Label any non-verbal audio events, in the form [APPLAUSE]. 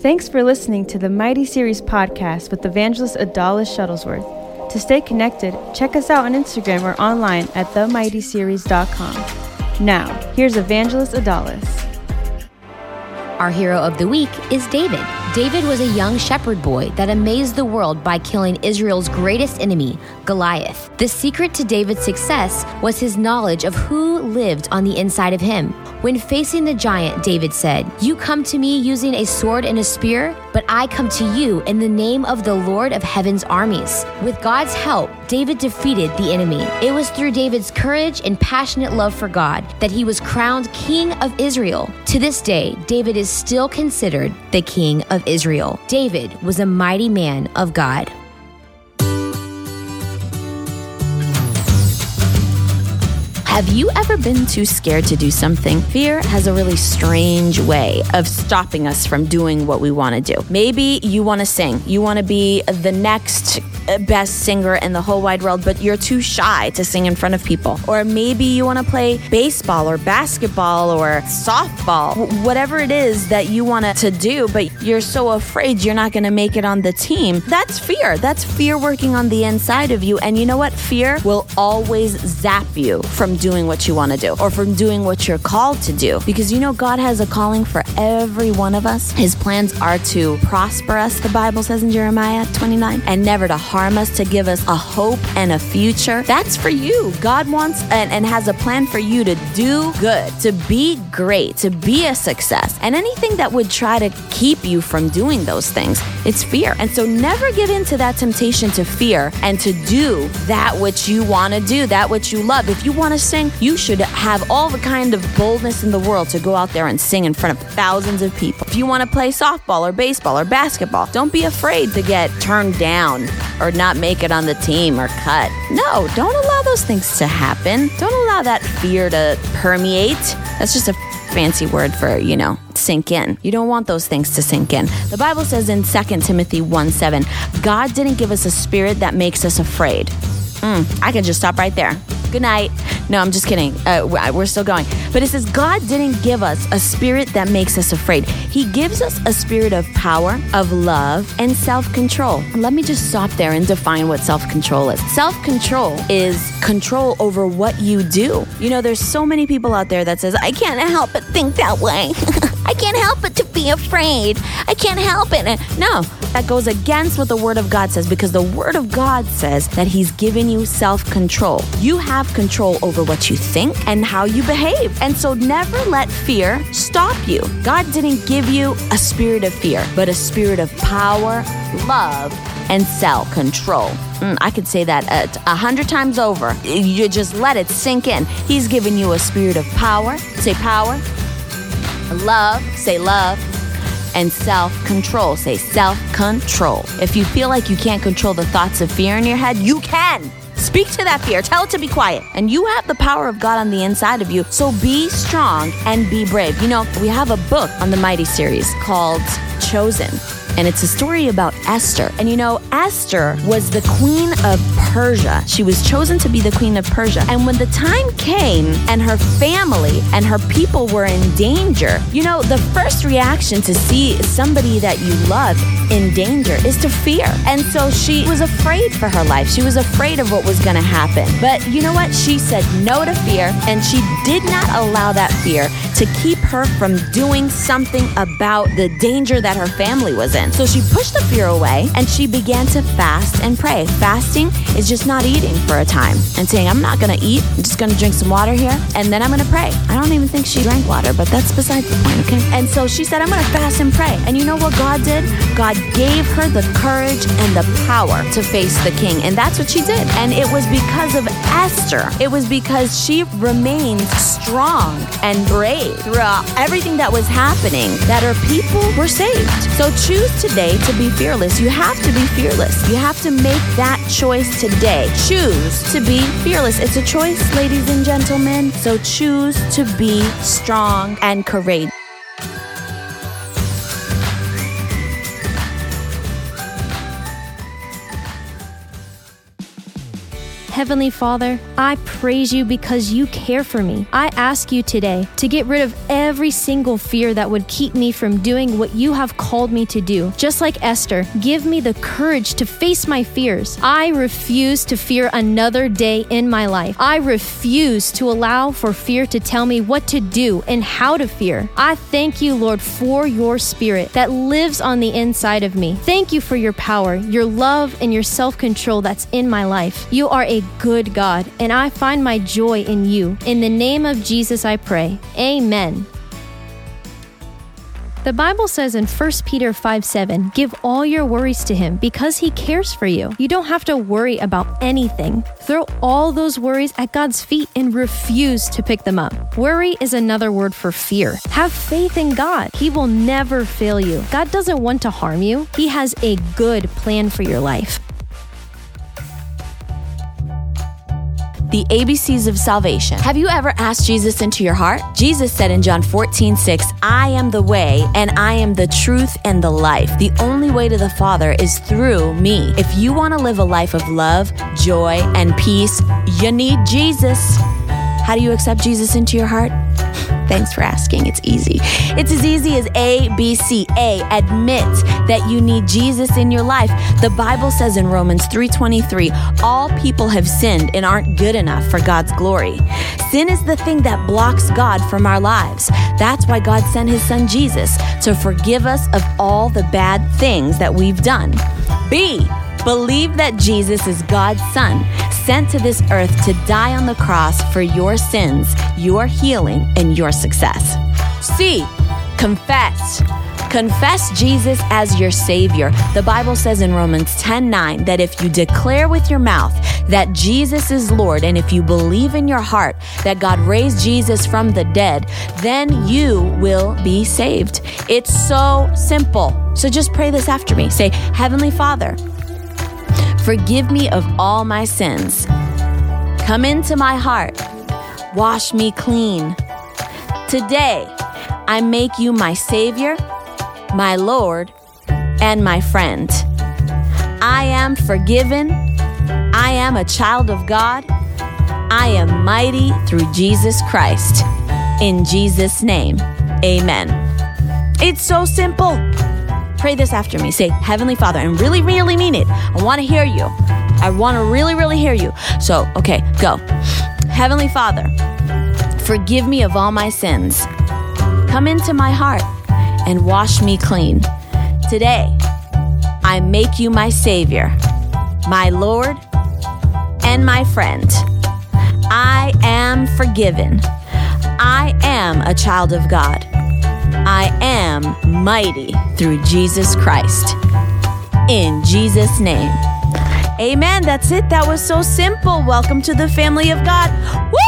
Thanks for listening to the Mighty Series podcast with evangelist Adalis Shuttlesworth. To stay connected, check us out on Instagram or online at themightyseries.com. Now, here's evangelist Adalis. Our hero of the week is David. David was a young shepherd boy that amazed the world by killing Israel's greatest enemy, Goliath. The secret to David's success was his knowledge of who lived on the inside of him. When facing the giant, David said, You come to me using a sword and a spear, but I come to you in the name of the Lord of heaven's armies. With God's help, David defeated the enemy. It was through David's courage and passionate love for God that he was crowned king of Israel. To this day, David is still considered the king of Israel. David was a mighty man of God. Have you ever been too scared to do something? Fear has a really strange way of stopping us from doing what we want to do. Maybe you want to sing, you want to be the next Uh, best singer in the whole wide world, but you're too shy to sing in front of people. Or maybe you want to play baseball or basketball or softball, whatever it is that you want to do, but you're so afraid you're not going to make it on the team. That's fear. That's fear working on the inside of you. And you know what? Fear will always zap you from doing what you want to do or from doing what you're called to do. Because you know, God has a calling for every one of us. His plans are to prosper us, the Bible says in Jeremiah 29, and never to harm us, to give us a hope and a future. That's for you. God wants and, and has a plan for you to do good, to be great, to be a success. And anything that would try to keep you from doing those things, it's fear. And so never give in to that temptation to fear and to do that which you want to do, that which you love. If you want to sing, you should have all the kind of boldness in the world to go out there and sing in front of thousands of people. If you want to play softball or baseball or basketball, don't be afraid to get turned down or not make it on the team or cut. No, don't allow those things to happen. Don't allow that fear to permeate. That's just a fancy word for, you know, sink in. You don't want those things to sink in. The Bible says in 2 Timothy 1 7, God didn't give us a spirit that makes us afraid. Mm, I can just stop right there. Good night. No, I'm just kidding. Uh, we're still going. But it says, God didn't give us a spirit that makes us afraid. He gives us a spirit of power, of love, and self control. Let me just stop there and define what self control is. Self control is control over what you do. You know, there's so many people out there that says, I can't help but think that way. [LAUGHS] Can't help but to be afraid. I can't help it. No, that goes against what the Word of God says because the Word of God says that He's given you self control. You have control over what you think and how you behave. And so never let fear stop you. God didn't give you a spirit of fear, but a spirit of power, love, and self control. Mm, I could say that a hundred times over. You just let it sink in. He's given you a spirit of power. Say power love, say love, and self control, say self control. If you feel like you can't control the thoughts of fear in your head, you can. Speak to that fear. Tell it to be quiet. And you have the power of God on the inside of you. So be strong and be brave. You know, we have a book on the Mighty series called Chosen and it's a story about Esther. And you know, Esther was the queen of Persia. She was chosen to be the queen of Persia. And when the time came and her family and her people were in danger, you know, the first reaction to see somebody that you love in danger is to fear. And so she was afraid for her life. She was afraid of what was going to happen. But you know what? She said no to fear, and she did not allow that fear to keep her from doing something about the danger that her family was in. So she pushed the fear away and she began to fast and pray. Fasting is just not eating for a time and saying, I'm not going to eat. I'm just going to drink some water here and then I'm going to pray. I don't even think she drank water, but that's beside the point, okay? And so she said, I'm going to fast and pray. And you know what God did? God gave her the courage and the power to face the king. And that's what she did. And it was because of Esther. It was because she remained strong and brave throughout everything that was happening that her people were saved. So choose today to be fearless. You have to be fearless. You have to make that choice today. Choose to be fearless. It's a choice, ladies and gentlemen. So choose to be strong and courageous. Heavenly Father, I praise you because you care for me. I ask you today to get rid of every single fear that would keep me from doing what you have called me to do. Just like Esther, give me the courage to face my fears. I refuse to fear another day in my life. I refuse to allow for fear to tell me what to do and how to fear. I thank you, Lord, for your spirit that lives on the inside of me. Thank you for your power, your love, and your self control that's in my life. You are a good God, and I find my joy in you. In the name of Jesus, I pray. Amen. The Bible says in 1 Peter 5 7, give all your worries to him because he cares for you. You don't have to worry about anything. Throw all those worries at God's feet and refuse to pick them up. Worry is another word for fear. Have faith in God. He will never fail you. God doesn't want to harm you, He has a good plan for your life. The ABCs of salvation. Have you ever asked Jesus into your heart? Jesus said in John 14, 6, I am the way and I am the truth and the life. The only way to the Father is through me. If you want to live a life of love, joy, and peace, you need Jesus. How do you accept Jesus into your heart? Thanks for asking. It's easy. It's as easy as A, B, C. A, admit that you need Jesus in your life. The Bible says in Romans 3:23, all people have sinned and aren't good enough for God's glory. Sin is the thing that blocks God from our lives. That's why God sent his son Jesus to forgive us of all the bad things that we've done. B, Believe that Jesus is God's Son, sent to this earth to die on the cross for your sins, your healing, and your success. C. Confess. Confess Jesus as your Savior. The Bible says in Romans 10 9 that if you declare with your mouth that Jesus is Lord, and if you believe in your heart that God raised Jesus from the dead, then you will be saved. It's so simple. So just pray this after me. Say, Heavenly Father, Forgive me of all my sins. Come into my heart. Wash me clean. Today, I make you my Savior, my Lord, and my friend. I am forgiven. I am a child of God. I am mighty through Jesus Christ. In Jesus' name, amen. It's so simple. Pray this after me. Say, Heavenly Father, and really, really mean it. I want to hear you. I want to really, really hear you. So, okay, go. Heavenly Father, forgive me of all my sins. Come into my heart and wash me clean. Today, I make you my Savior, my Lord, and my friend. I am forgiven. I am a child of God. I am mighty through Jesus Christ. In Jesus' name. Amen. That's it. That was so simple. Welcome to the family of God. Woo!